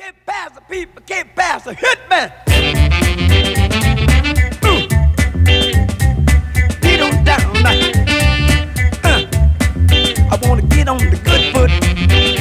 Can't pass the people, can't pass the hitman. Ooh. Get on down uh. I wanna get on the good foot.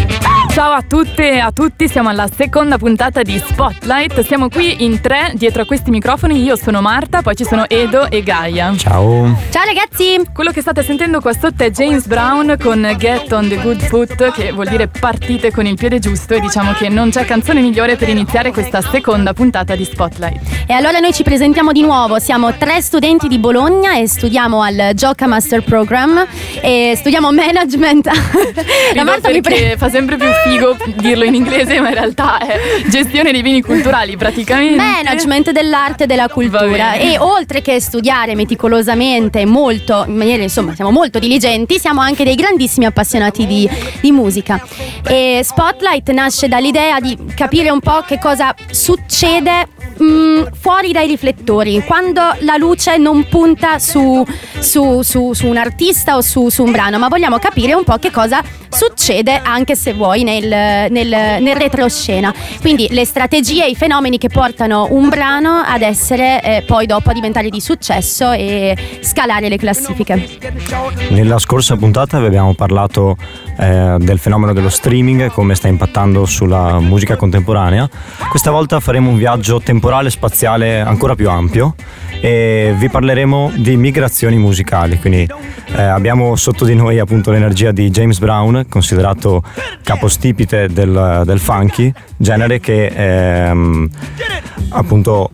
Ciao a tutte e a tutti, siamo alla seconda puntata di Spotlight. Siamo qui in tre dietro a questi microfoni. Io sono Marta, poi ci sono Edo e Gaia. Ciao. Ciao ragazzi! Quello che state sentendo qua sotto è James Brown con Get on the Good Foot, che vuol dire partite con il piede giusto. E diciamo che non c'è canzone migliore per iniziare questa seconda puntata di Spotlight. E allora noi ci presentiamo di nuovo. Siamo tre studenti di Bologna e studiamo al Gioca Master Program e studiamo management. La Marta mi pre- fa sempre più figo dirlo in inglese, ma in realtà è gestione dei beni culturali praticamente. Management dell'arte e della cultura. E oltre che studiare meticolosamente, molto, in maniera insomma, siamo molto diligenti, siamo anche dei grandissimi appassionati di, di musica. E Spotlight nasce dall'idea di capire un po' che cosa succede mh, fuori dai riflettori, quando la luce non punta su, su, su, su un artista o su, su un brano, ma vogliamo capire un po' che cosa succede anche se vuoi nel, nel, nel retroscena. Quindi le strategie e i fenomeni che portano un brano ad essere eh, poi dopo a diventare di successo e scalare le classifiche. Nella scorsa puntata vi abbiamo parlato eh, del fenomeno dello streaming come sta impattando sulla musica contemporanea. Questa volta faremo un viaggio temporale e spaziale ancora più ampio e vi parleremo di migrazioni musicali. Quindi eh, abbiamo sotto di noi appunto l'energia di James Brown, considerato capostipite del, del funky, genere che ehm, appunto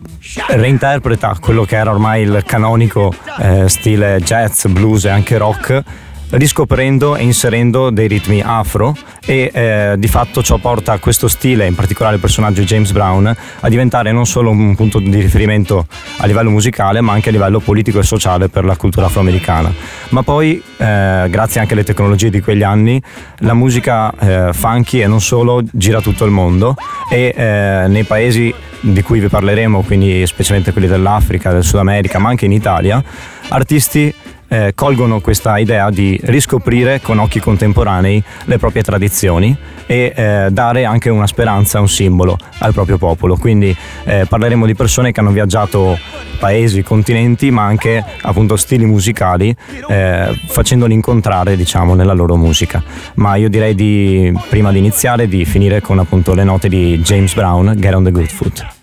reinterpreta quello che era ormai il canonico eh, stile jazz, blues e anche rock riscoprendo e inserendo dei ritmi afro e eh, di fatto ciò porta a questo stile, in particolare il personaggio di James Brown, a diventare non solo un punto di riferimento a livello musicale ma anche a livello politico e sociale per la cultura afroamericana. Ma poi, eh, grazie anche alle tecnologie di quegli anni, la musica eh, funky e non solo gira tutto il mondo e eh, nei paesi di cui vi parleremo, quindi specialmente quelli dell'Africa, del Sud America, ma anche in Italia, artisti eh, colgono questa idea di riscoprire con occhi contemporanei le proprie tradizioni e eh, dare anche una speranza, un simbolo al proprio popolo. Quindi eh, parleremo di persone che hanno viaggiato paesi, continenti, ma anche appunto stili musicali, eh, facendoli incontrare diciamo nella loro musica. Ma io direi di, prima di iniziare, di finire con appunto le note di James Brown, Get on the Good Foot.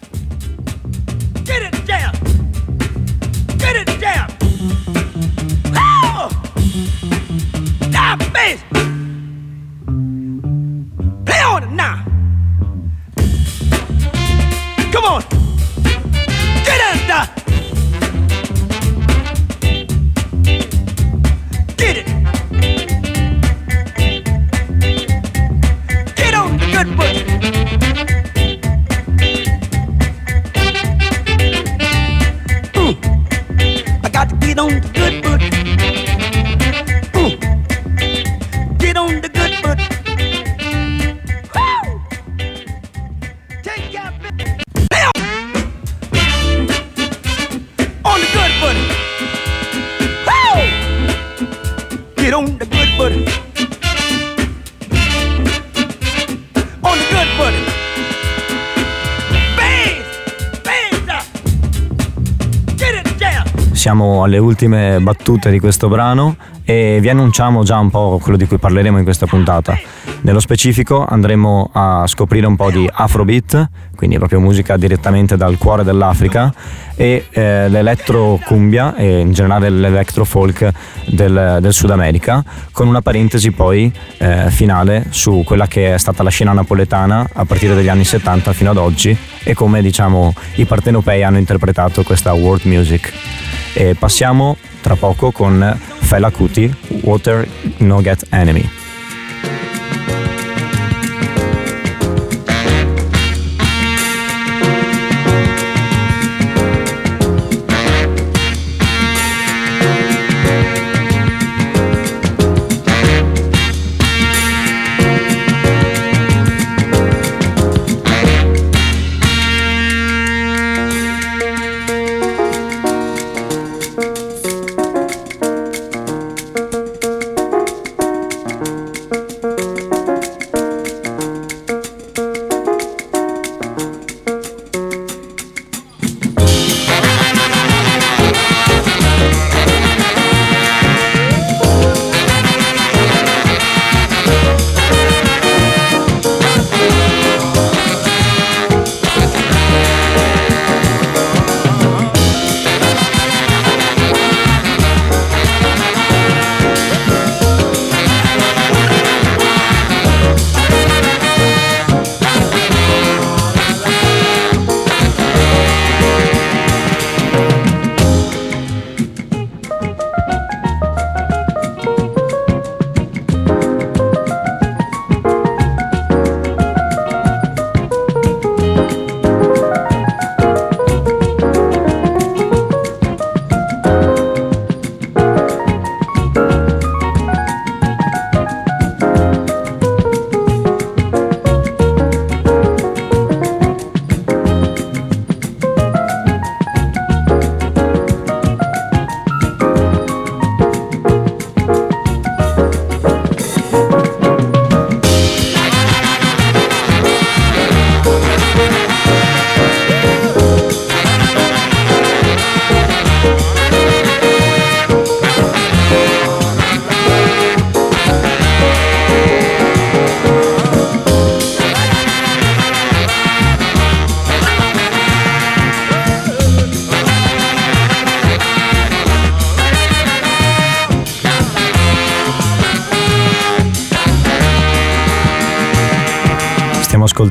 Siamo alle ultime battute di questo brano e vi annunciamo già un po' quello di cui parleremo in questa puntata. Nello specifico andremo a scoprire un po' di Afrobeat, quindi proprio musica direttamente dal cuore dell'Africa, e eh, l'elettro cumbia e in generale l'electro folk del, del Sud America, con una parentesi poi eh, finale su quella che è stata la scena napoletana a partire dagli anni 70 fino ad oggi e come diciamo i partenopei hanno interpretato questa world music. E passiamo tra poco con Fela Kuti, Water No Get Enemy.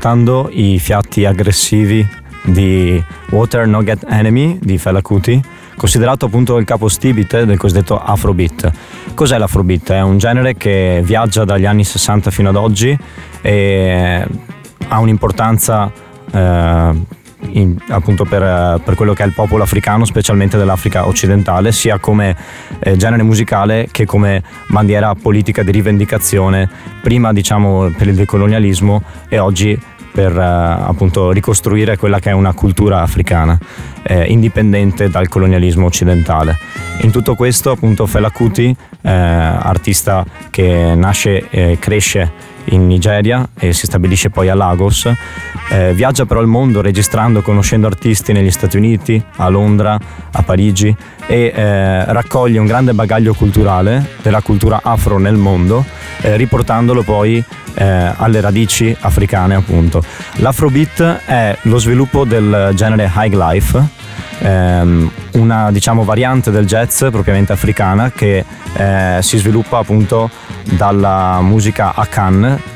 Ascoltando i fiati aggressivi di Water No Get Enemy di Fela Kuti, considerato appunto il capostipite del cosiddetto Afrobeat. Cos'è l'Afrobeat? È un genere che viaggia dagli anni 60 fino ad oggi e ha un'importanza eh, in, appunto per, per, quello che è il popolo africano, specialmente dell'Africa occidentale, sia come eh, genere musicale che come bandiera politica di rivendicazione, prima diciamo per il decolonialismo e oggi per eh, appunto ricostruire quella che è una cultura africana eh, indipendente dal colonialismo occidentale. In tutto questo appunto Fela Kuti, eh, artista che nasce e cresce in Nigeria e si stabilisce poi a Lagos. Eh, viaggia però il mondo registrando e conoscendo artisti negli Stati Uniti, a Londra, a Parigi e eh, raccoglie un grande bagaglio culturale della cultura afro nel mondo, eh, riportandolo poi eh, alle radici africane appunto. L'Afrobeat è lo sviluppo del genere high life ehm, una diciamo, variante del jazz propriamente africana che eh, si sviluppa appunto dalla musica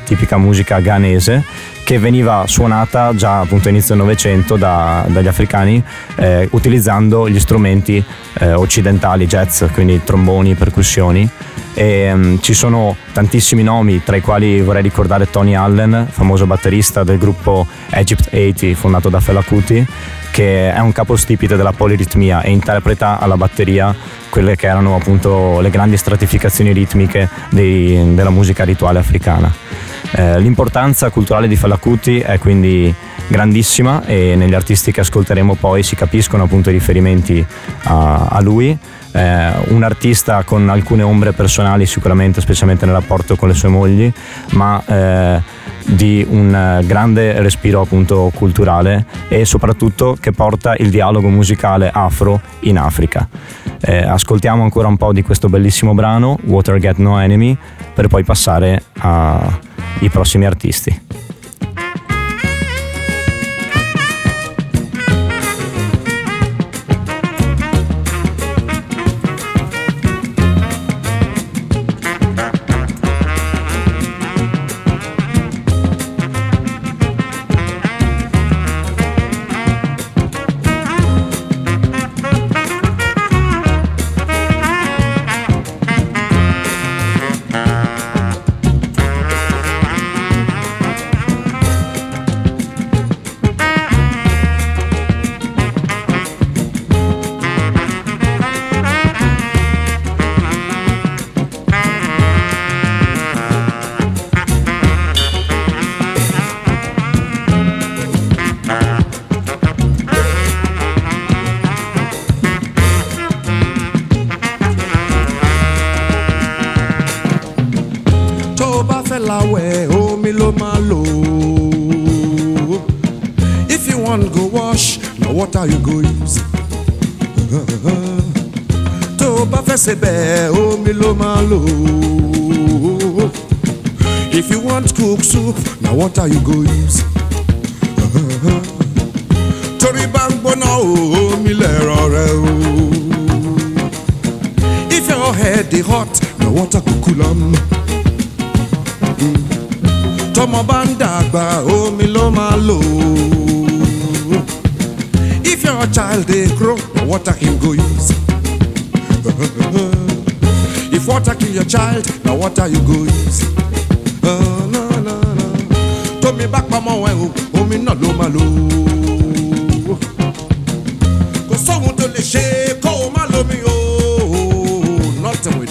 Tipica musica ghanese, che veniva suonata già appunto inizio Novecento da, dagli africani eh, utilizzando gli strumenti eh, occidentali jazz, quindi tromboni, percussioni. E, um, ci sono tantissimi nomi, tra i quali vorrei ricordare Tony Allen, famoso batterista del gruppo Egypt 80 fondato da Fela Kuti, che è un capostipite della poliritmia e interpreta alla batteria quelle che erano appunto le grandi stratificazioni ritmiche dei, della musica rituale africana. Eh, l'importanza culturale di Falacuti è quindi grandissima e negli artisti che ascolteremo poi si capiscono appunto i riferimenti a, a lui. Eh, un artista con alcune ombre personali sicuramente, specialmente nel rapporto con le sue mogli, ma eh, di un grande respiro appunto culturale e soprattutto che porta il dialogo musicale afro in Africa. Eh, ascoltiamo ancora un po' di questo bellissimo brano, Water Get No Enemy, per poi passare ai prossimi artisti.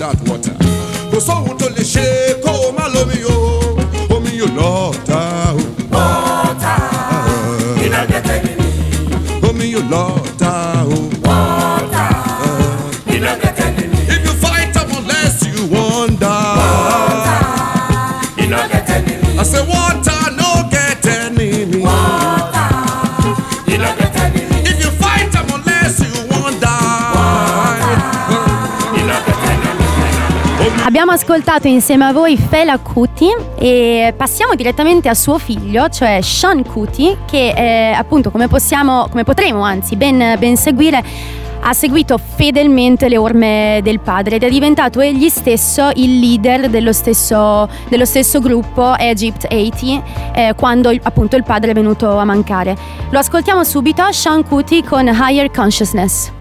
without water. Because so ascoltato insieme a voi Fela Kuti e passiamo direttamente a suo figlio, cioè Sean Kuti, che eh, appunto come possiamo, come potremo anzi ben, ben seguire ha seguito fedelmente le orme del padre ed è diventato egli stesso il leader dello stesso, dello stesso gruppo Egypt 80 eh, quando appunto il padre è venuto a mancare. Lo ascoltiamo subito, Sean Kuti con Higher Consciousness.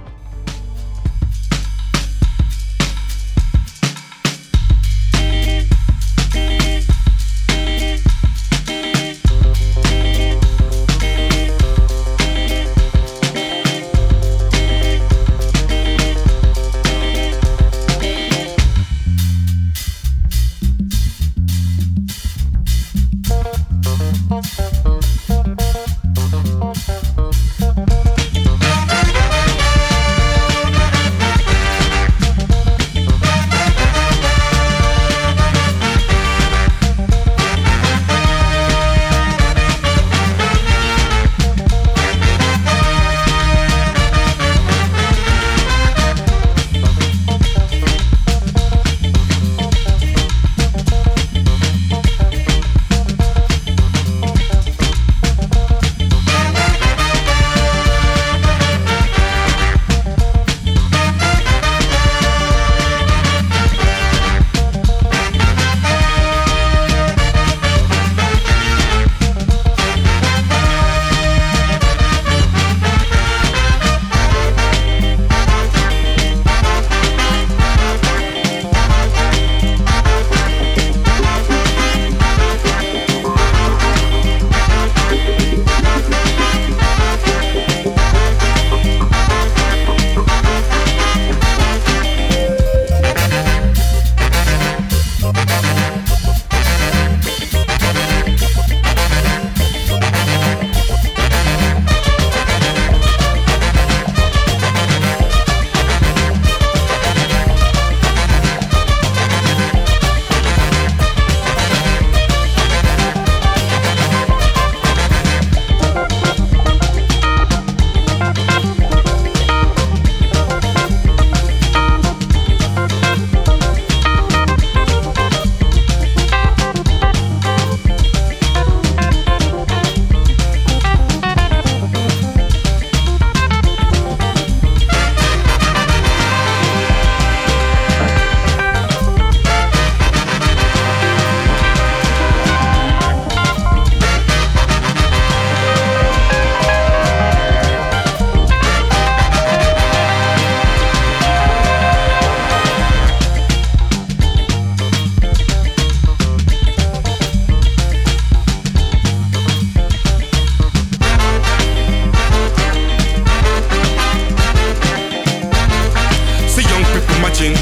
matching.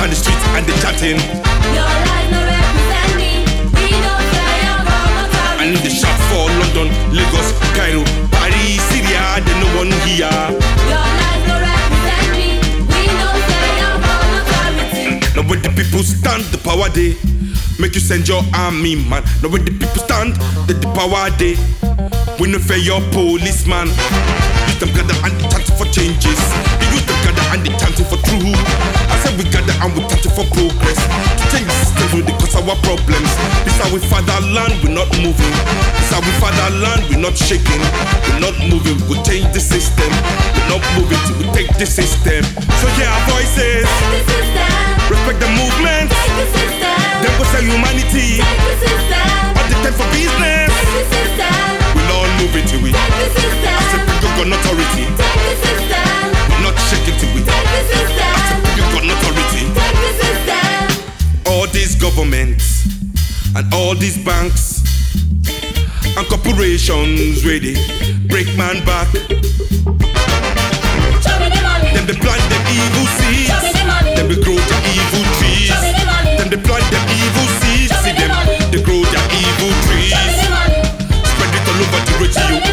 Down the streets and they chatting. Your life no represent me. We know fly from And the shop for London, Lagos, Cairo, Paris, Syria, they no one here. Your life no represent me. We know fly from authority. Now when the people stand, the power they make you send your army man. Now when the people stand, the, the power they. We no fear your policeman. Use them gather and chant for changes and the chance for truth. I said we gather and we chance for progress. To change the system will cause our problems. This how we fatherland, we're not moving. This how we fatherland, we're not shaking. We're not moving, we change the system. We're not moving till we take the system. So yeah, our voices. Respect the movement. Take the system. Then go sell humanity. Take the system. All the time for business. Take the system. We'll all move it. Take the system. I said we got authority. Take the system. Not shaking to it. Take the system. We got authority. Take the system. All these governments and all these banks and corporations ready break man back. Them they plant them evil seeds. Them they grow the evil trees. Them they plant them evil seeds. See them, they grow their evil trees. Spread it all over the radio.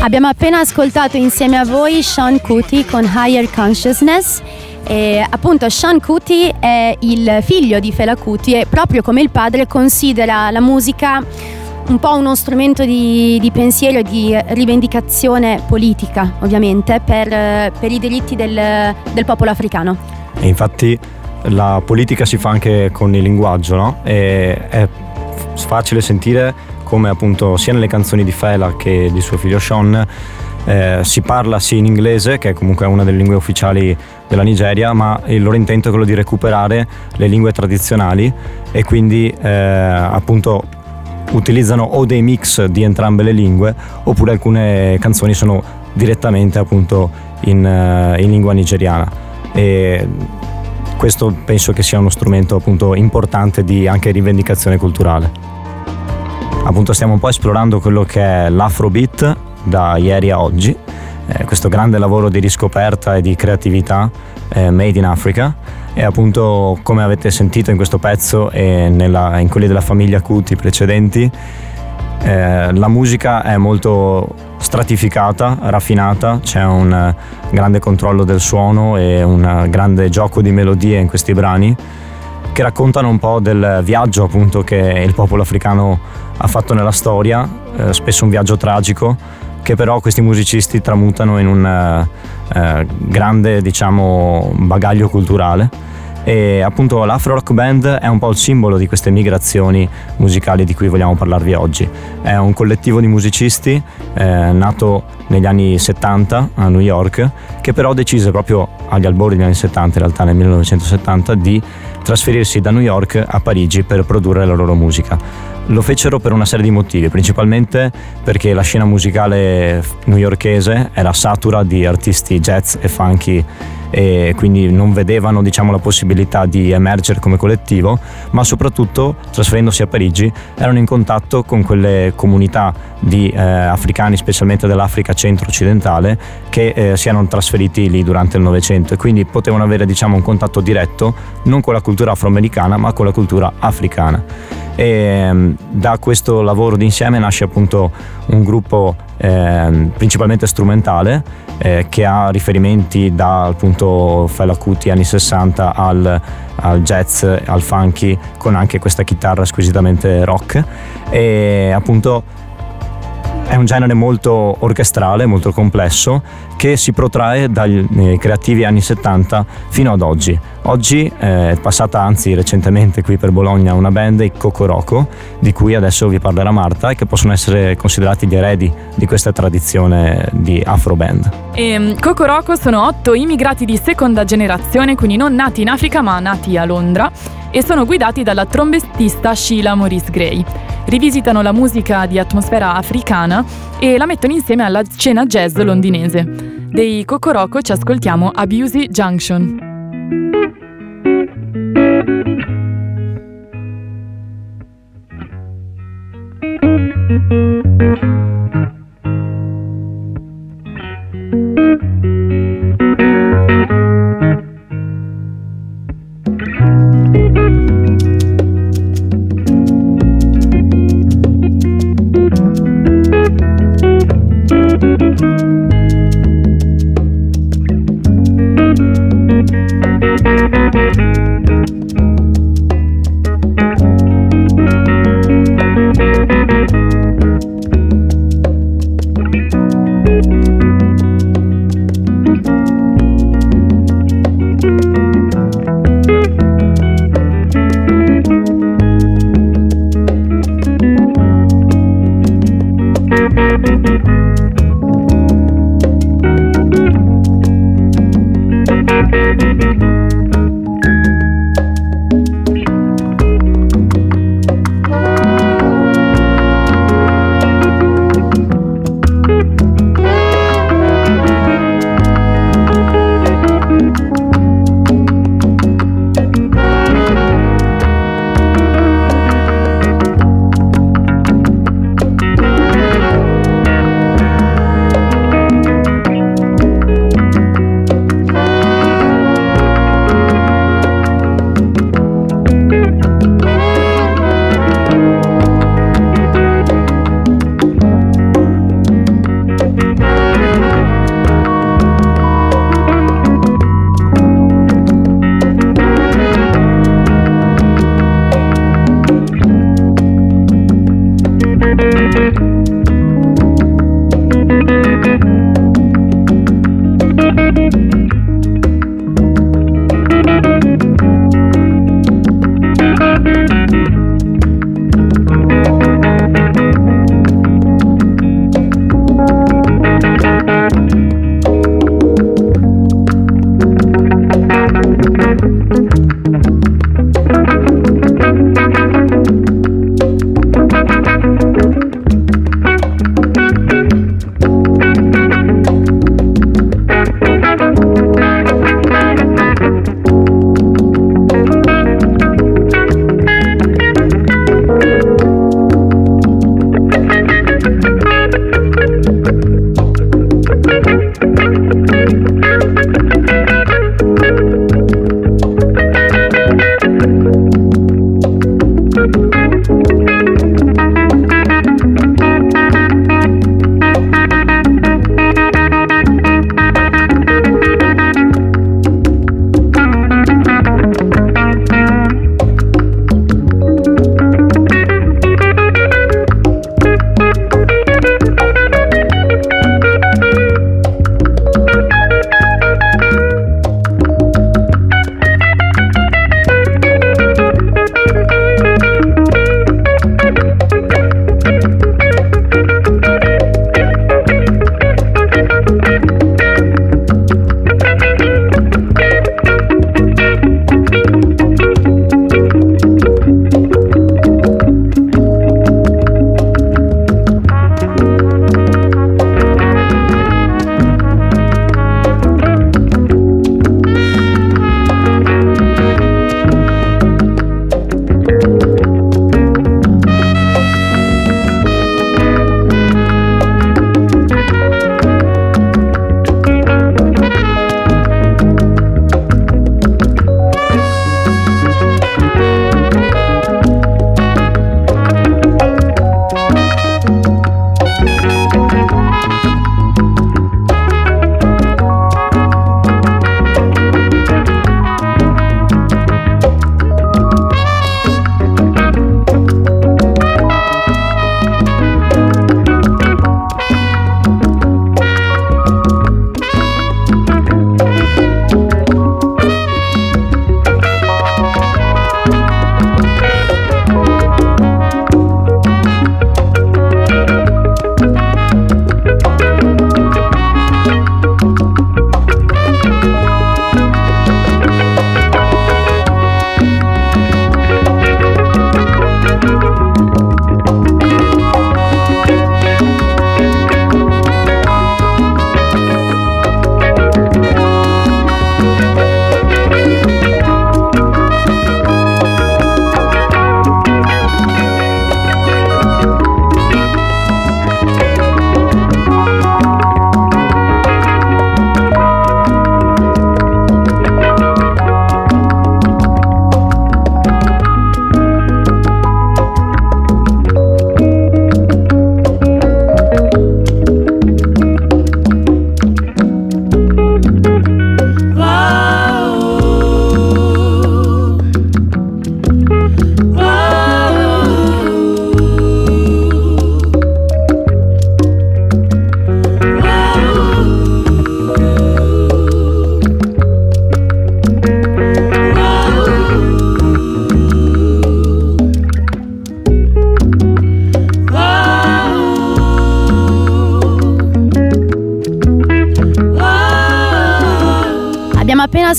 Abbiamo appena ascoltato insieme a voi Sean Kuti con Higher Consciousness. E appunto Sean Kuti è il figlio di Fela Kuti e proprio come il padre considera la musica un po' uno strumento di, di pensiero e di rivendicazione politica, ovviamente, per, per i diritti del, del, popolo africano. E infatti la politica si fa anche con il linguaggio, no? E è facile sentire come appunto sia nelle canzoni di Fela che di suo figlio Sean eh, si parla sì in inglese, che è comunque una delle lingue ufficiali della Nigeria, ma il loro intento è quello di recuperare le lingue tradizionali e quindi eh, appunto utilizzano o dei mix di entrambe le lingue oppure alcune canzoni sono direttamente appunto in, uh, in lingua nigeriana. E questo penso che sia uno strumento appunto importante di anche rivendicazione culturale. Appunto stiamo un po' esplorando quello che è l'afrobeat da ieri a oggi, eh, questo grande lavoro di riscoperta e di creatività eh, made in Africa. E appunto come avete sentito in questo pezzo e nella, in quelli della famiglia Cuti precedenti eh, la musica è molto stratificata, raffinata, c'è un grande controllo del suono e un grande gioco di melodie in questi brani che raccontano un po' del viaggio appunto che il popolo africano ha fatto nella storia, eh, spesso un viaggio tragico, che però questi musicisti tramutano in un eh, grande diciamo, bagaglio culturale e appunto l'Afro Rock Band è un po' il simbolo di queste migrazioni musicali di cui vogliamo parlarvi oggi. È un collettivo di musicisti eh, nato negli anni 70 a New York che però decise proprio agli albori degli anni 70, in realtà nel 1970, di trasferirsi da New York a Parigi per produrre la loro musica. Lo fecero per una serie di motivi, principalmente perché la scena musicale newyorkese era satura di artisti jazz e funky e quindi non vedevano diciamo, la possibilità di emergere come collettivo, ma soprattutto trasferendosi a Parigi erano in contatto con quelle comunità di eh, africani, specialmente dell'Africa centro-occidentale, che eh, si erano trasferiti lì durante il Novecento e quindi potevano avere diciamo, un contatto diretto non con la cultura afroamericana ma con la cultura africana e ehm, da questo lavoro d'insieme nasce appunto un gruppo eh, principalmente strumentale eh, che ha riferimenti da appunto Fela Kuti anni 60 al, al, jazz, al funky con anche questa chitarra squisitamente rock. E appunto è un genere molto orchestrale, molto complesso, che si protrae dai creativi anni 70 fino ad oggi. Oggi eh, è passata anzi recentemente qui per Bologna una band, i Cocoroco, di cui adesso vi parlerà Marta e che possono essere considerati gli eredi di questa tradizione di Afro Band. E, Cocoroco sono otto immigrati di seconda generazione, quindi non nati in Africa ma nati a Londra e sono guidati dalla trombettista Sheila Maurice Gray. Rivisitano la musica di atmosfera africana e la mettono insieme alla scena jazz londinese. Dei Cocoroco ci ascoltiamo a Busy Junction. Thank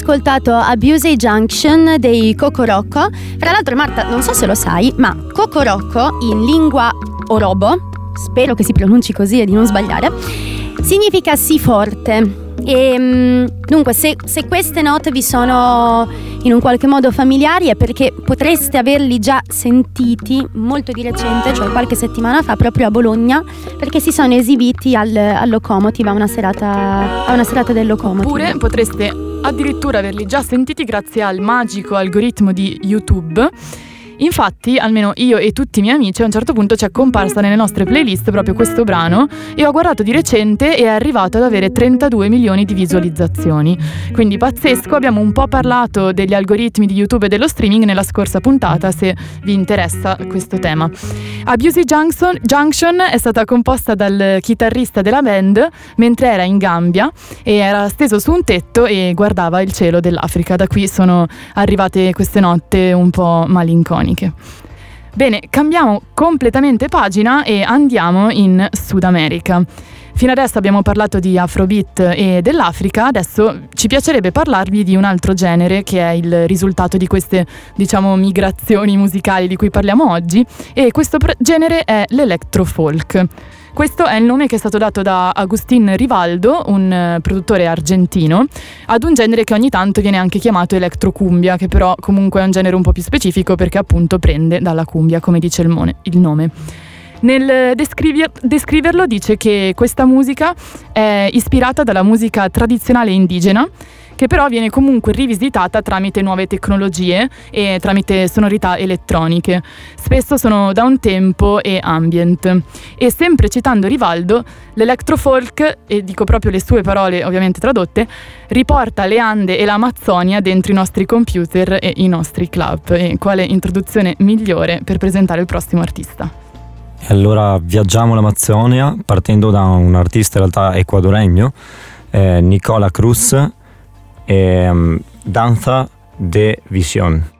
ascoltato Abuse Junction dei Cocorocco. Tra l'altro, Marta, non so se lo sai, ma Cocorocco in lingua orobo, spero che si pronunci così e di non sbagliare, significa sì forte. E, mm, dunque, se, se, queste note vi sono in un qualche modo familiari è perché potreste averli già sentiti molto di recente, cioè qualche settimana fa, proprio a Bologna, perché si sono esibiti al, al Locomotive, a una, serata, a una serata del Locomotive. Oppure potreste addirittura averli già sentiti grazie al magico algoritmo di YouTube Infatti, almeno io e tutti i miei amici a un certo punto ci è comparsa nelle nostre playlist proprio questo brano e ho guardato di recente e è arrivato ad avere 32 milioni di visualizzazioni. Quindi pazzesco, abbiamo un po' parlato degli algoritmi di YouTube e dello streaming nella scorsa puntata se vi interessa questo tema. Abusey Junction, Junction è stata composta dal chitarrista della band mentre era in Gambia e era steso su un tetto e guardava il cielo dell'Africa. Da qui sono arrivate queste notte un po' malinconiche elettroniche. Bene, cambiamo completamente pagina e andiamo in Sud America. Fino adesso abbiamo parlato di Afrobeat e dell'Africa, adesso ci piacerebbe parlarvi di un altro genere che è il risultato di queste, diciamo, migrazioni musicali di cui parliamo oggi e questo genere è l'electrofolk. Questo è il nome che è stato dato da Agustin Rivaldo, un uh, produttore argentino, ad un genere che ogni tanto viene anche chiamato electrocumbia, che però comunque è un genere un po' più specifico perché appunto prende dalla cumbia, come dice il, mone, il nome. Nel descriver- descriverlo dice che questa musica è ispirata dalla musica tradizionale indigena che però viene comunque rivisitata tramite nuove tecnologie e tramite sonorità elettroniche. Spesso sono da un tempo e ambient. E sempre citando Rivaldo, l'electrofolk, e dico proprio le sue parole ovviamente tradotte, riporta le Ande e l'Amazzonia dentro i nostri computer e i nostri club. E quale introduzione migliore per presentare il prossimo artista? E allora viaggiamo l'Amazzonia partendo da un artista in realtà ecuadoregno, eh, Nicola Cruz, eh, danza de visión.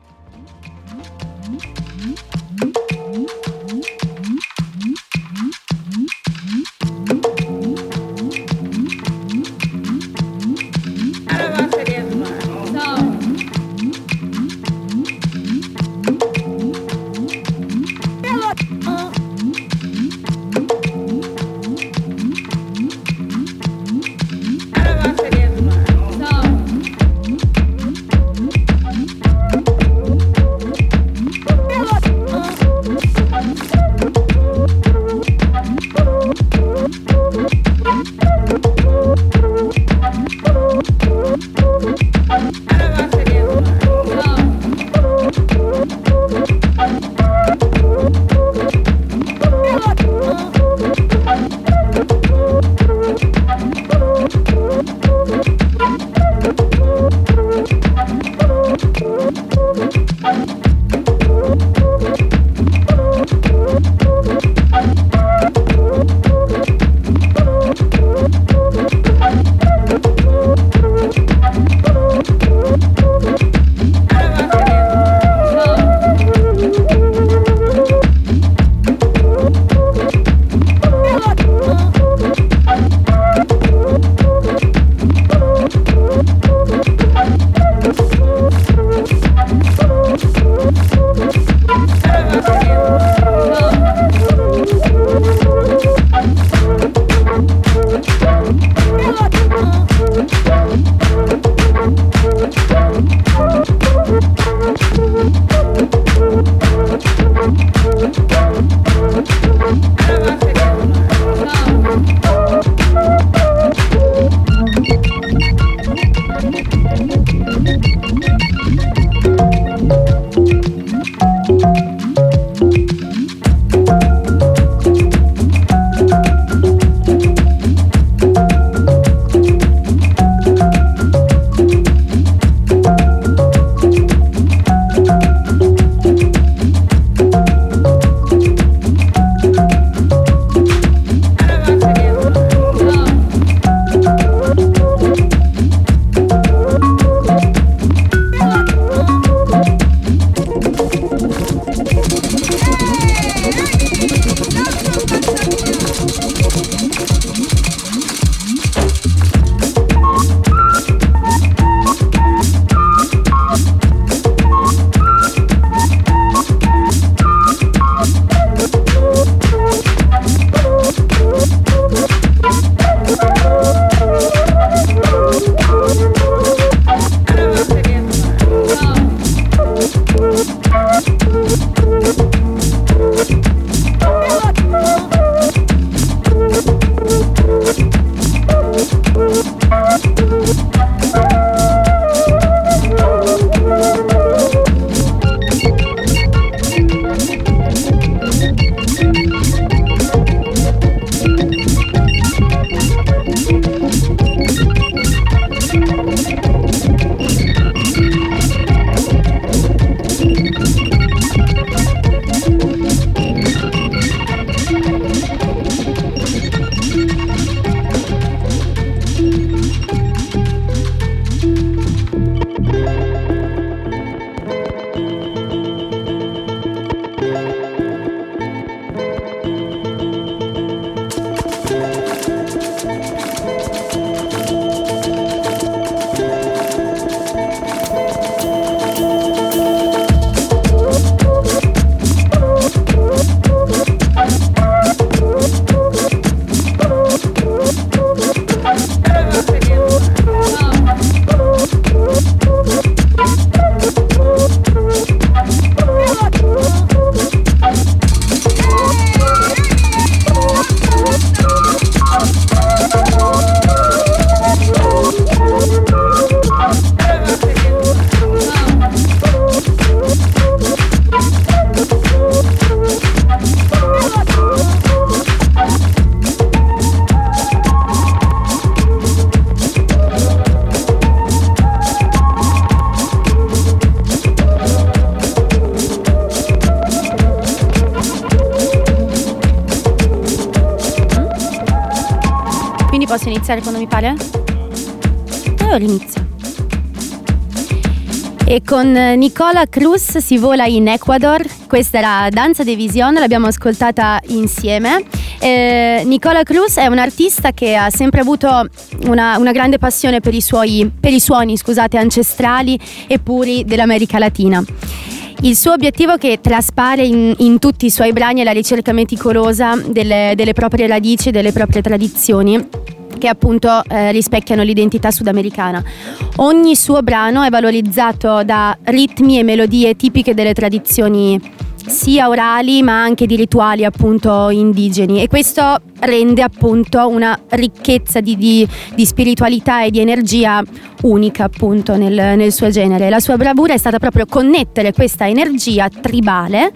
Con Nicola Cruz si vola in Ecuador, questa era Danza de Vision, l'abbiamo ascoltata insieme. Eh, Nicola Cruz è un artista che ha sempre avuto una, una grande passione per i, suoi, per i suoni scusate, ancestrali e puri dell'America Latina. Il suo obiettivo che traspare in, in, tutti i suoi brani è la ricerca meticolosa delle, delle proprie radici e delle proprie tradizioni che appunto eh, rispecchiano l'identità sudamericana. Ogni suo brano è valorizzato da ritmi e melodie tipiche delle tradizioni sia orali ma anche di rituali appunto indigeni e questo rende appunto una ricchezza di, di, di spiritualità e di energia unica appunto nel, nel suo genere. La sua bravura è stata proprio connettere questa energia tribale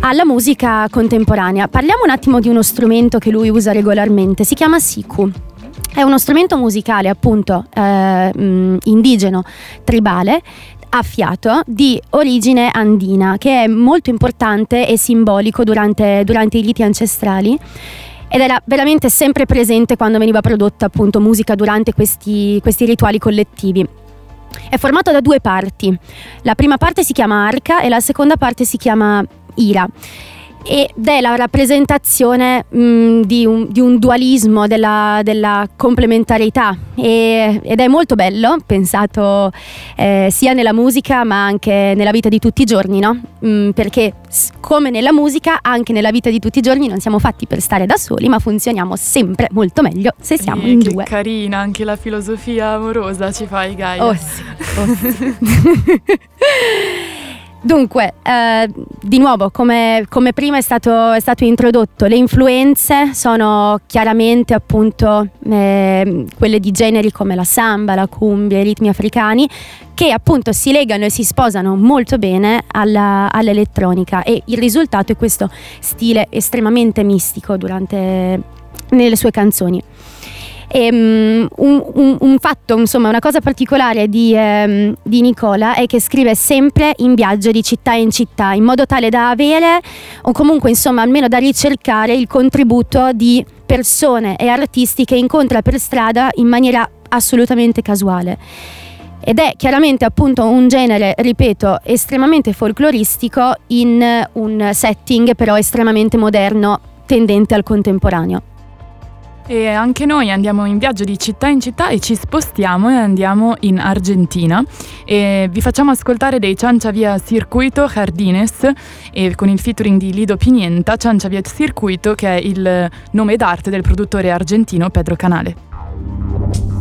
alla musica contemporanea. Parliamo un attimo di uno strumento che lui usa regolarmente, si chiama siku. È uno strumento musicale appunto eh, indigeno, tribale, a fiato di origine andina, che è molto importante e simbolico durante, durante i riti ancestrali ed era veramente sempre presente quando veniva prodotta appunto musica durante questi, questi rituali collettivi. È formato da due parti. La prima parte si chiama arca e la seconda parte si chiama ira ed è la rappresentazione mh, di, un, di, un, dualismo, della, della complementarietà e, ed è molto bello, pensato eh, sia nella musica ma anche nella vita di tutti i giorni, no? mh, perché come nella musica, anche nella vita di tutti i giorni non siamo fatti per stare da soli ma funzioniamo sempre molto meglio se siamo e in che due. carina, anche la filosofia amorosa ci fai Gaia. Oh sì, oh sì. Dunque, eh, di nuovo, come, come prima è stato, è stato, introdotto, le influenze sono chiaramente appunto eh, quelle di generi come la samba, la cumbia, i ritmi africani, che appunto si legano e si sposano molto bene alla, all'elettronica e il risultato è questo stile estremamente mistico durante, nelle sue canzoni. E, um, un, un, un, fatto, insomma, una cosa particolare di, um, di, Nicola è che scrive sempre in viaggio di città in città, in modo tale da avere, o comunque insomma almeno da ricercare il contributo di persone e artisti che incontra per strada in maniera assolutamente casuale. Ed è chiaramente appunto un genere, ripeto, estremamente folcloristico in un setting però estremamente moderno, tendente al contemporaneo. E anche noi andiamo in viaggio di città in città e ci spostiamo e andiamo in Argentina e vi facciamo ascoltare dei Ciancia Via Circuito Jardines e con il featuring di Lido Pinienta, Ciancia Via Circuito che è il nome d'arte del produttore argentino Pedro Canale.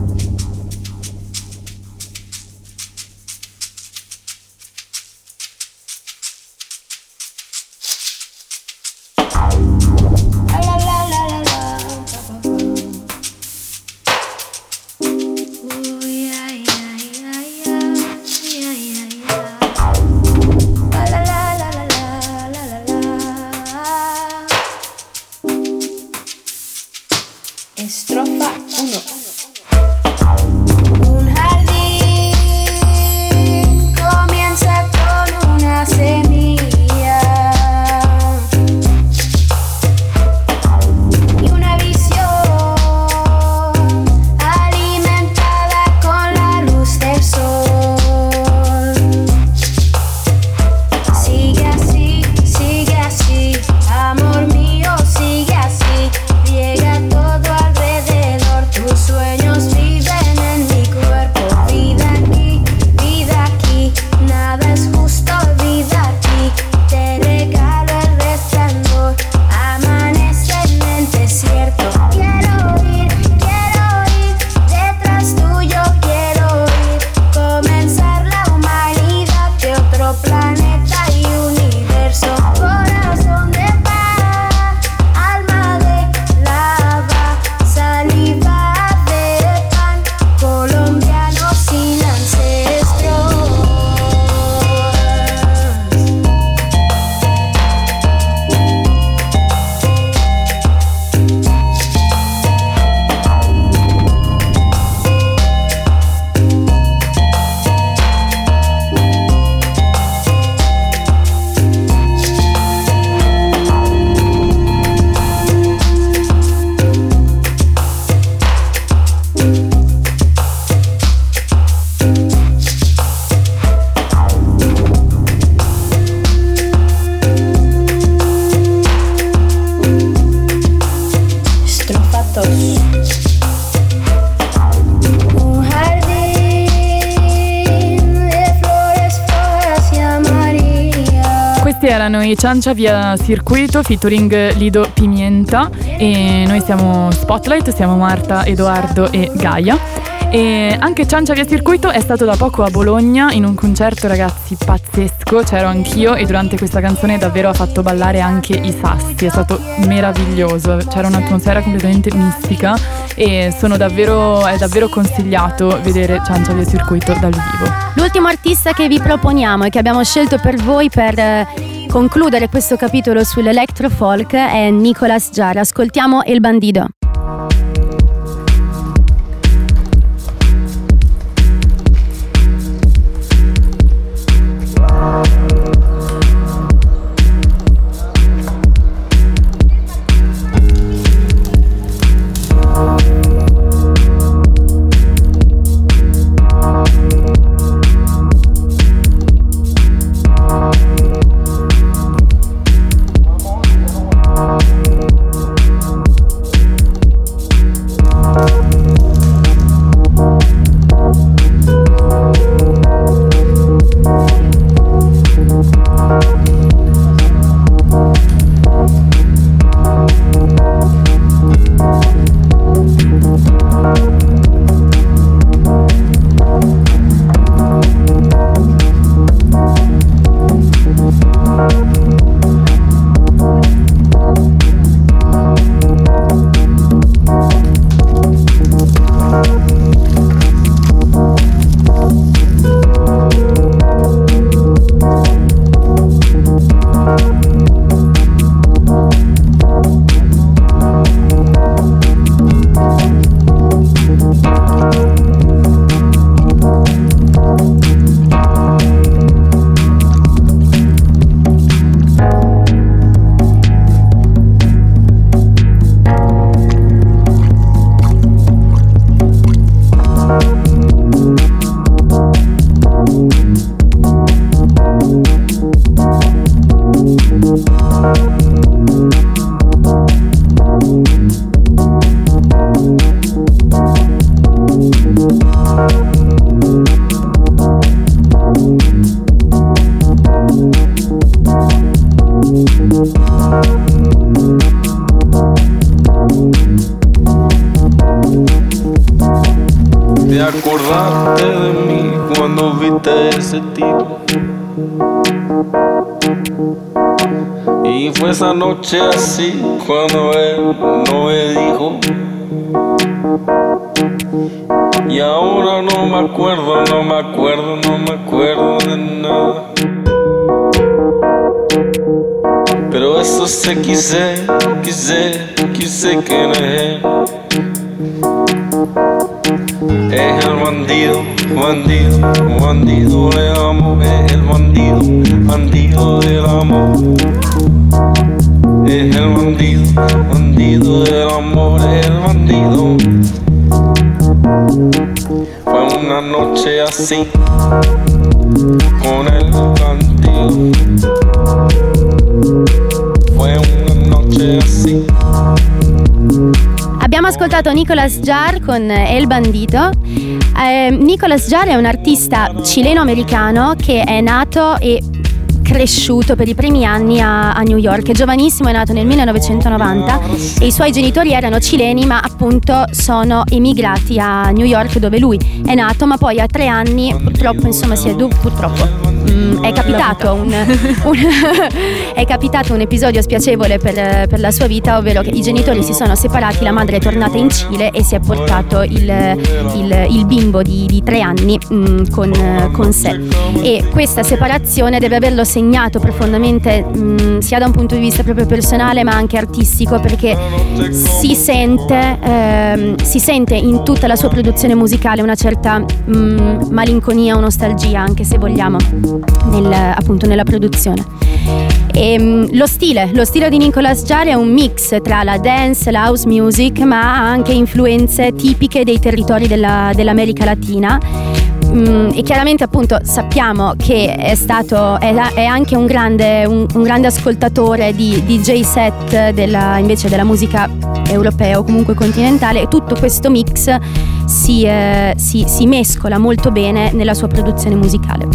Questi erano i Ciancia via circuito featuring Lido Pimienta e noi siamo Spotlight, siamo Marta, Edoardo e Gaia. E anche Ciancia via circuito è stato da poco a Bologna in un concerto ragazzi pazzesco, c'ero anch'io e durante questa canzone davvero ha fatto ballare anche i sassi, è stato meraviglioso, c'era un'atmosfera completamente mistica e davvero, è davvero consigliato vedere Ciancia via circuito dal vivo. L'ultimo artista che vi proponiamo e che abbiamo scelto per voi per eh, concludere questo capitolo sull'electrofolk è Nicolas Giara. Ascoltiamo El Bandido. Pero eso se quise, quise, quise que no es Es el bandido, bandido, bandido le amo, es el bandido, bandido del amor es el bandido, bandido del amor, el bandido. Fue una noche así, con el bandido. Abbiamo ascoltato Nicolas Jar con El Bandito. Eh, Nicolas Jar è un artista cileno-americano che è nato e cresciuto per i primi anni a, a, New York. È giovanissimo, è nato nel 1990 e i suoi genitori erano cileni ma appunto sono emigrati a New York dove lui è nato ma poi a tre anni purtroppo insomma si è purtroppo Mm, è, capitato un, un è capitato un episodio spiacevole per, per, la sua vita, ovvero che i genitori si sono separati, la madre è tornata in Cile e si è portato il, il, il bimbo di, di, tre anni mh, mm, con, con, sé. E questa separazione deve averlo segnato profondamente mh, mm, sia da un punto di vista proprio personale ma anche artistico perché si sente, ehm, si sente in tutta la sua produzione musicale una certa mh, malinconia o nostalgia anche se vogliamo nel, appunto nella produzione. E, ehm, lo stile, lo stile di Nicolas Jarre è un mix tra la dance, la house music, ma ha anche influenze tipiche dei territori della, dell'America Latina mm, e chiaramente appunto sappiamo che è stato è, è anche un grande, un, un grande ascoltatore di DJ set della, invece della musica europea o comunque continentale e tutto questo mix si, eh, si, si mescola molto bene nella sua produzione musicale.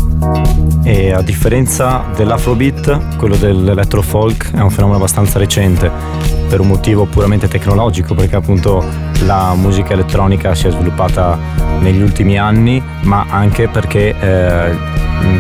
E a differenza dell'afrobeat, quello dell'elettrofolk è un fenomeno abbastanza recente per un motivo puramente tecnologico, perché appunto la musica elettronica si è sviluppata negli ultimi anni, ma anche perché eh,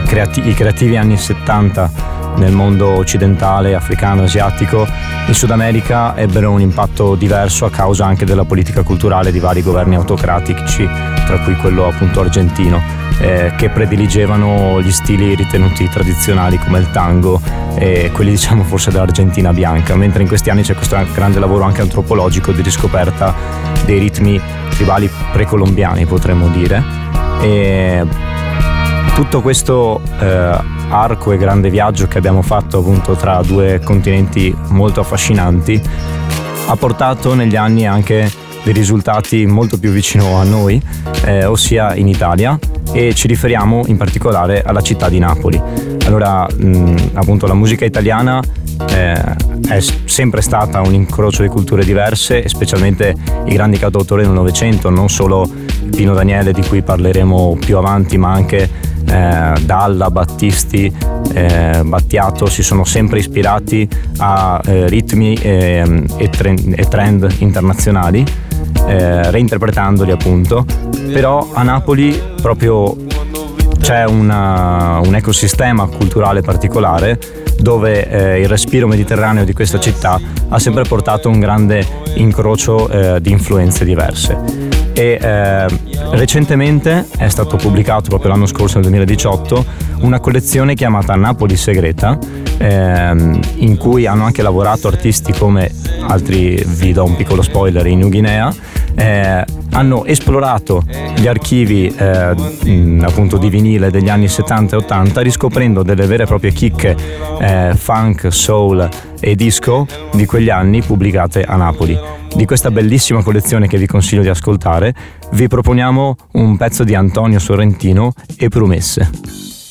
creati- i creativi anni 70 nel mondo occidentale, africano, asiatico, in Sud America ebbero un impatto diverso a causa anche della politica culturale di vari governi autocratici, tra cui quello appunto argentino, eh, che prediligevano gli stili ritenuti tradizionali come il tango e quelli diciamo forse dell'Argentina bianca, mentre in questi anni c'è questo grande lavoro anche antropologico di riscoperta dei ritmi tribali precolombiani potremmo dire. E tutto questo eh, arco e grande viaggio che abbiamo fatto appunto tra due continenti molto affascinanti ha portato negli anni anche dei risultati molto più vicino a noi, eh, ossia in Italia e ci riferiamo in particolare alla città di Napoli. Allora, mh, appunto la musica italiana eh, è sempre stata un incrocio di culture diverse, specialmente i grandi cantautori del Novecento, non solo Pino Daniele di cui parleremo più avanti, ma anche eh, Dalla, Battisti, eh, Battiato si sono sempre ispirati a eh, ritmi e, e, trend, e, trend, internazionali, eh, reinterpretandoli appunto, però a Napoli proprio c'è una, un ecosistema culturale particolare dove eh, il respiro mediterraneo di questa città ha sempre portato un grande incrocio eh, di influenze diverse. E eh, recentemente è stato pubblicato proprio l'anno scorso nel 2018 una collezione chiamata Napoli Segreta ehm, in cui hanno anche lavorato artisti come altri vi do un piccolo spoiler in New Guinea eh, hanno esplorato gli archivi eh, appunto di vinile degli anni 70 e 80 riscoprendo delle vere e proprie chicche eh, funk, soul e disco di quegli anni pubblicate a Napoli. Di questa bellissima collezione che vi consiglio di ascoltare vi proponiamo un pezzo di Antonio Sorrentino e Promesse.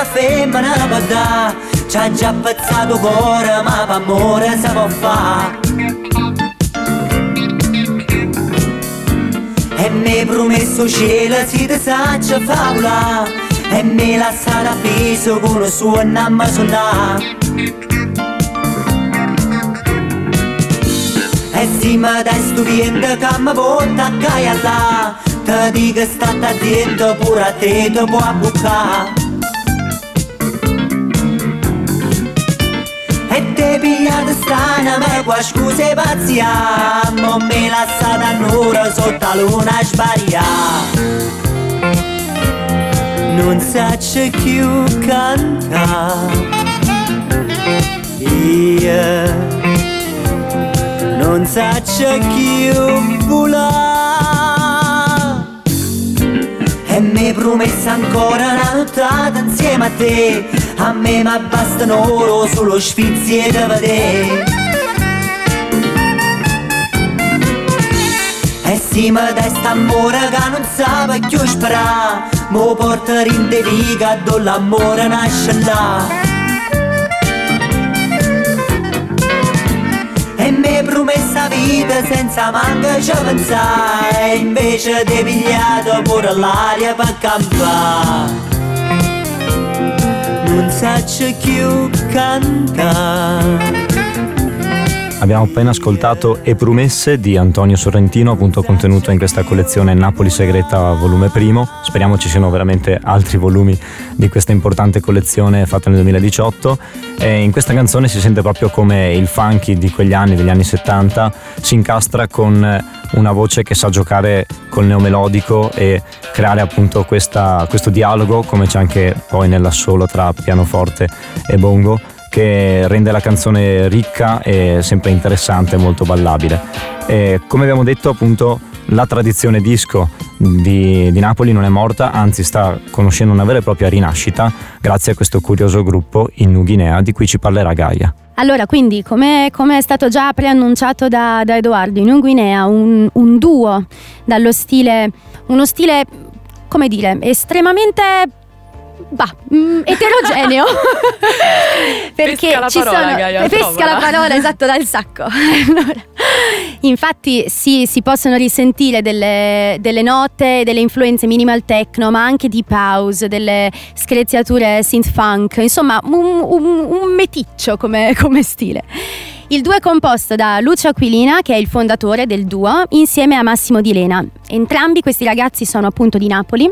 Una femmina può dare Ci ha già pezzato cuore ma per amore si può fare. E mi promesso cielo si ti saccia favola E mi lasciare appeso con il suo nome suonare E si mi dai stupiendo che mi porta a caia Te dico state attento pure a te te può bucare E te pigliate strana ma qua scuse pazziamo Me lasciate a nura sotto la luna sbaria. Non saccio più cantare Io non saccio più volare e mi promessa ancora una nottata insieme a te A me mi bastano oro solo sfizie da vedere. E sì, ma dai st'amore che non sa più sperare. Mo porta in de viga dove l'amore nasce là. E mi promessa vita senza manca ci pensare Invece ti pigliato pure l'aria per campare Non saccio più cantare Abbiamo appena ascoltato E promesse di Antonio Sorrentino, appunto contenuto in questa collezione Napoli Segreta volume primo. Speriamo ci siano veramente altri volumi di questa importante collezione fatta nel 2018. E in questa canzone si sente proprio come il funky di quegli anni, degli anni 70, si incastra con una voce che sa giocare col neomelodico e creare appunto questa, questo dialogo, come c'è anche poi nell'assolo tra pianoforte e bongo che rende la canzone ricca e sempre interessante e molto ballabile. E come abbiamo detto appunto la tradizione disco di, di, Napoli non è morta, anzi sta conoscendo una vera e propria rinascita grazie a questo curioso gruppo in New Guinea di cui ci parlerà Gaia. Allora, quindi, come, è stato già preannunciato da, da Edoardo, in New Guinea un, un duo dallo stile, uno stile, come dire, estremamente bah, mm, eterogeneo. Perché pesca ci parola, sono. Gaia, pesca la parola esatto dal sacco. allora, infatti, sì, si possono risentire delle, delle note, delle influenze minimal techno, ma anche deep house, delle screziature synth funk, insomma, un, un, un meticcio come, come stile. Il duo è composto da Lucio Aquilina, che è il fondatore del duo, insieme a Massimo Di Lena. Entrambi questi ragazzi sono appunto di Napoli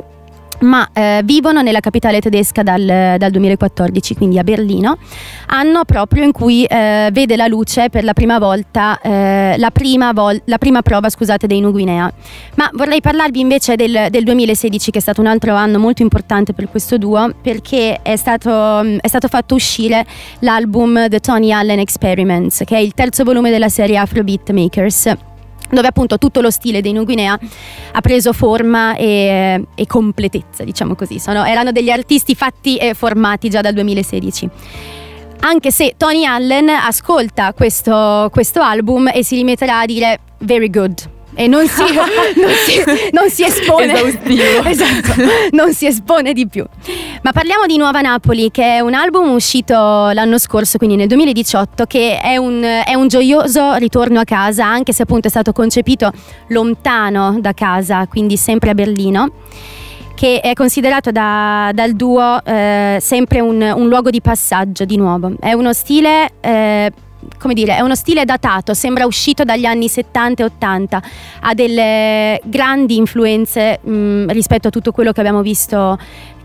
ma eh, vivono nella capitale tedesca dal, dal, 2014, quindi a Berlino, anno proprio in cui eh, vede la luce per la prima volta, eh, la, prima vol- la, prima prova scusate, dei Nuguinea. Ma vorrei parlarvi invece del, del, 2016, che è stato un altro anno molto importante per questo duo, perché è stato, è stato fatto uscire l'album The Tony Allen Experiments, che è il terzo volume della serie Afrobeat Makers dove appunto tutto lo stile dei Nuguinea ha preso forma e, e completezza, diciamo così. Sono, erano degli artisti fatti e formati già dal 2016 anche se Tony Allen ascolta questo, questo, album e si limiterà a dire very good e non si, non si, non si espone. Esatto, non si espone di più. Ma parliamo di Nuova Napoli che è un album uscito l'anno scorso quindi nel 2018 che è un, è un gioioso ritorno a casa anche se appunto è stato concepito lontano da casa quindi sempre a Berlino che è considerato da, dal duo eh, sempre un, un, luogo di passaggio di nuovo. È uno stile eh, come dire, è uno stile datato, sembra uscito dagli anni 70 e 80, ha delle grandi influenze mh, mm, rispetto a tutto quello che abbiamo visto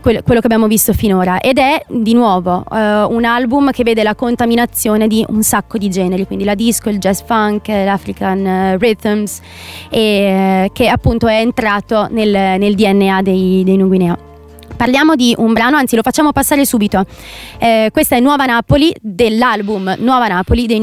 quello che abbiamo visto finora ed è di nuovo uh, un album che vede la contaminazione di un sacco di generi, quindi la disco, il jazz funk, l'African uh, rhythms e uh, che appunto è entrato nel, nel DNA dei, dei Nuguinea. Parliamo di un brano, anzi lo facciamo passare subito. Eh, questa è Nuova Napoli dell'album Nuova Napoli dei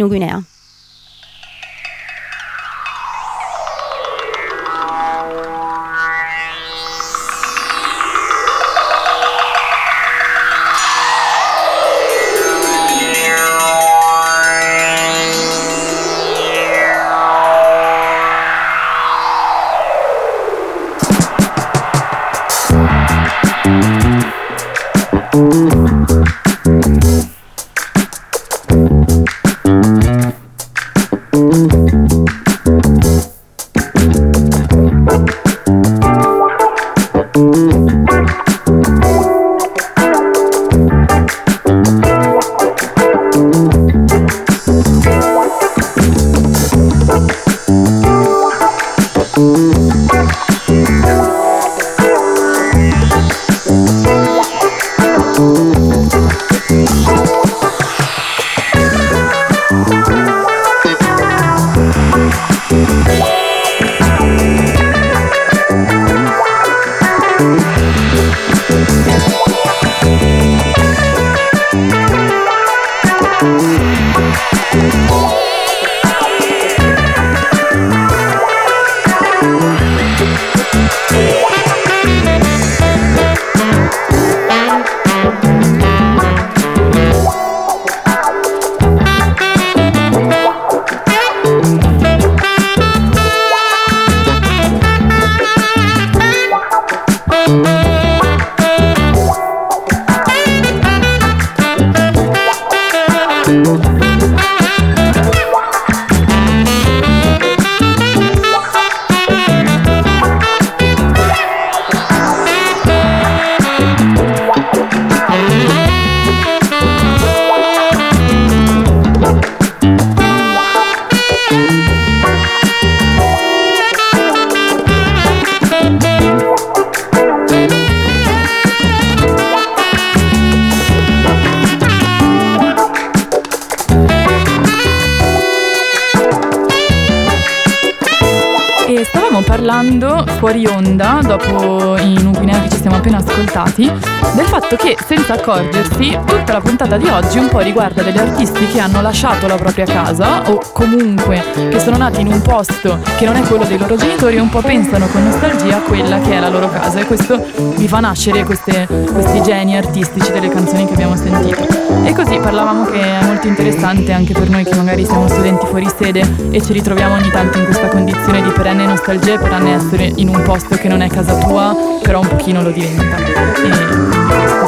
Nuguinea. fuori onda, dopo un Guinea che ci siamo appena ascoltati, del fatto che senza accorgersi tutta la puntata di oggi un po' riguarda degli artisti che hanno lasciato la propria casa o comunque che sono nati in un posto che non è quello dei loro genitori e un po' pensano con nostalgia a quella che è la loro casa e questo vi fa nascere queste, questi geni artistici delle canzoni che abbiamo sentito. E così parlavamo che è molto interessante anche per noi che magari siamo studenti fuori sede e ci ritroviamo ogni tanto in questa condizione di perenne nostalgia e perenne essere in un posto che non è casa tua, però un pochino lo diventa. E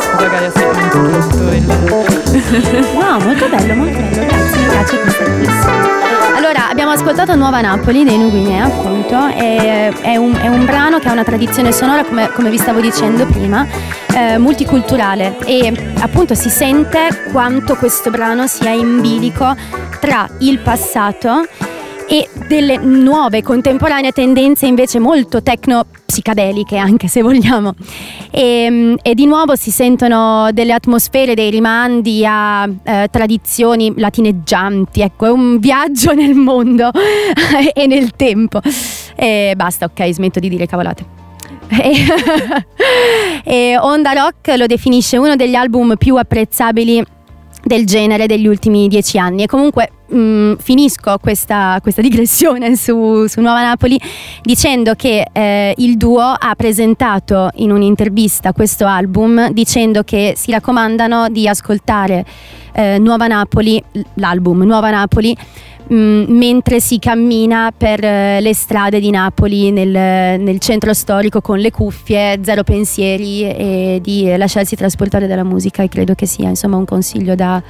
scusa Gaia se ho introdotto il... No, molto bello, molto bello, grazie, mi piace questa. Allora, abbiamo ascoltato Nuova Napoli dei Nuguinea, appunto, e è un, è un brano che ha una tradizione sonora, come, come vi stavo dicendo prima, eh, multiculturale e appunto si sente quanto questo brano sia in bilico tra il passato e delle nuove contemporanee tendenze invece molto tecno psicadeliche anche se vogliamo. E, e, di nuovo si sentono delle atmosfere dei rimandi a eh, tradizioni latineggianti. Ecco è un viaggio nel mondo e nel tempo. E basta ok smetto di dire cavolate. E Onda Rock lo definisce uno degli album più apprezzabili del genere degli ultimi dieci anni. E comunque mh, mm, finisco questa, questa digressione su, su, Nuova Napoli dicendo che eh, il duo ha presentato in un'intervista questo album dicendo che si raccomandano di ascoltare eh, Nuova Napoli, l'album Nuova Napoli Mm, mentre si cammina per eh, le strade di Napoli nel, nel, centro storico con le cuffie, zero pensieri e di lasciarsi trasportare dalla musica e credo che sia insomma un consiglio da,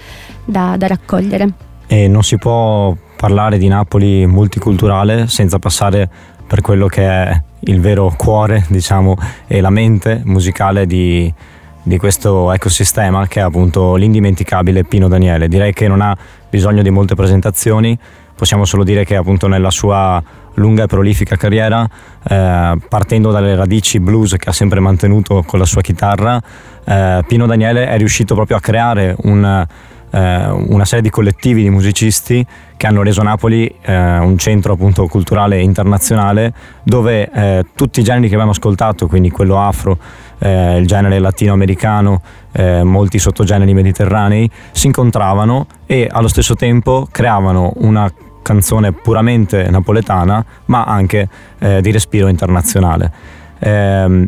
da, da raccogliere. E non si può parlare di Napoli multiculturale senza passare per quello che è il vero cuore, diciamo, e la mente musicale di, di questo ecosistema che è appunto l'indimenticabile Pino Daniele. Direi che non ha bisogno di molte presentazioni, possiamo solo dire che appunto nella sua lunga e prolifica carriera, eh, partendo dalle radici blues che ha sempre mantenuto con la sua chitarra, eh, Pino Daniele è riuscito proprio a creare un eh, una serie di collettivi di musicisti che hanno reso Napoli eh, un centro appunto culturale internazionale dove eh, tutti i generi che abbiamo ascoltato, quindi quello afro, eh, il genere latinoamericano, eh, molti sottogeneri mediterranei, si incontravano e allo stesso tempo creavano una canzone puramente napoletana ma anche eh, di respiro internazionale. Eh,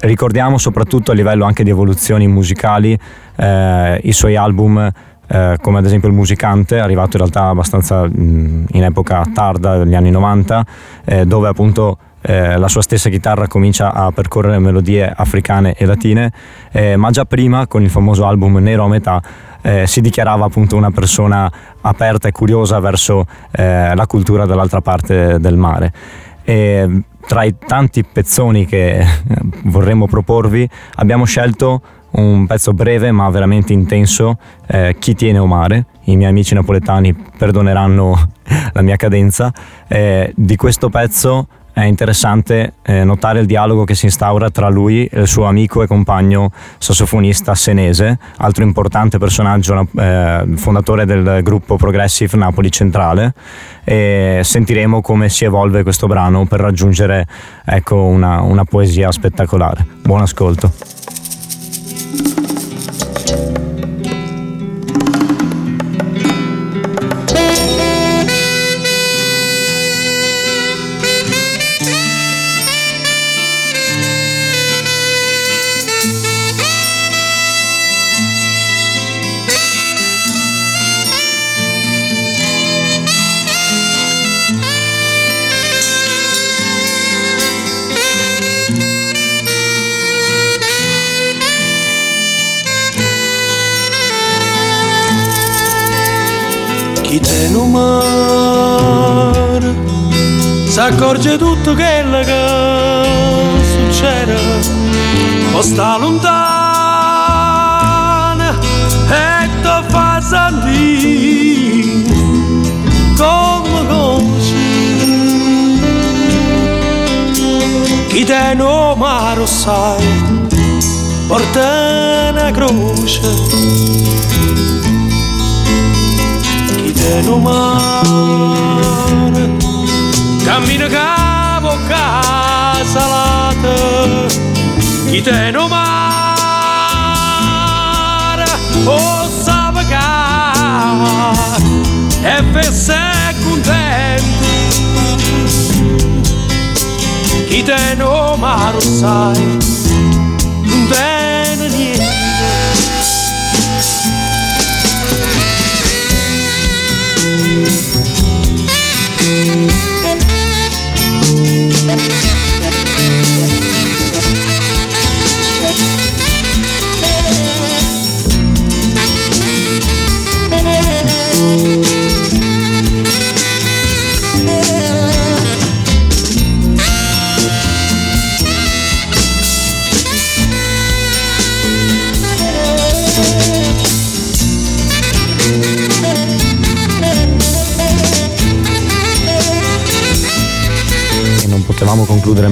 ricordiamo soprattutto a livello anche di evoluzioni musicali i suoi album eh, come ad esempio il musicante, arrivato in realtà abbastanza in epoca tarda degli anni 90, eh, dove appunto eh, la sua stessa chitarra comincia a percorrere melodie africane e latine, eh, ma già prima con il famoso album Nero a metà eh, si dichiarava appunto una persona aperta e curiosa verso la cultura dall'altra parte del mare. E, tra i tanti pezzoni che vorremmo proporvi abbiamo scelto un pezzo breve ma veramente intenso, eh, Chi tiene Omare, i miei amici napoletani perdoneranno la mia cadenza, eh, di questo pezzo è interessante eh, notare il dialogo che si instaura tra lui e il suo amico e compagno sassofonista senese, altro importante personaggio, eh, fondatore del gruppo Progressive Napoli Centrale, e sentiremo come si evolve questo brano per raggiungere ecco, una, una poesia spettacolare. Buon ascolto. Accorge tutto quello che succede o sta lontana e ti fa sentire come conosci? Chi te no maro sai porta una croce. Chi te no mare cammina capo casalata chi te no mare o sapeva e fesse contenti. Chi te no mare sai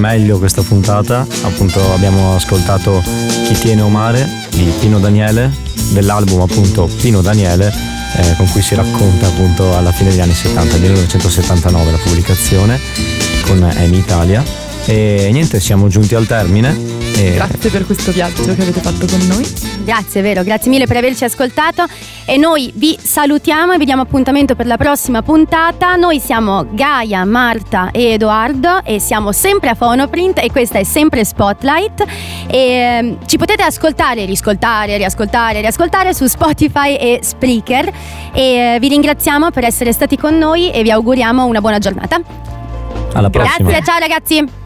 meglio questa puntata. Appunto abbiamo ascoltato Chi tiene o mare di Pino Daniele, dell'album appunto Pino Daniele, eh, con cui si racconta appunto alla fine degli anni 70, 1979 la pubblicazione con Emi Italia. E niente, siamo giunti al termine. E Grazie per questo viaggio che avete fatto con noi. Grazie, vero, grazie mille per averci ascoltato e noi vi salutiamo e vi diamo appuntamento per la prossima puntata. Noi siamo Gaia, Marta e Edoardo e siamo sempre a Phonoprint e questa è sempre Spotlight e ehm, ci potete ascoltare, riscoltare, riascoltare, riascoltare su Spotify e Spreaker e eh, vi ringraziamo per essere stati con noi e vi auguriamo una buona giornata. alla prossima. Grazie, ciao ragazzi.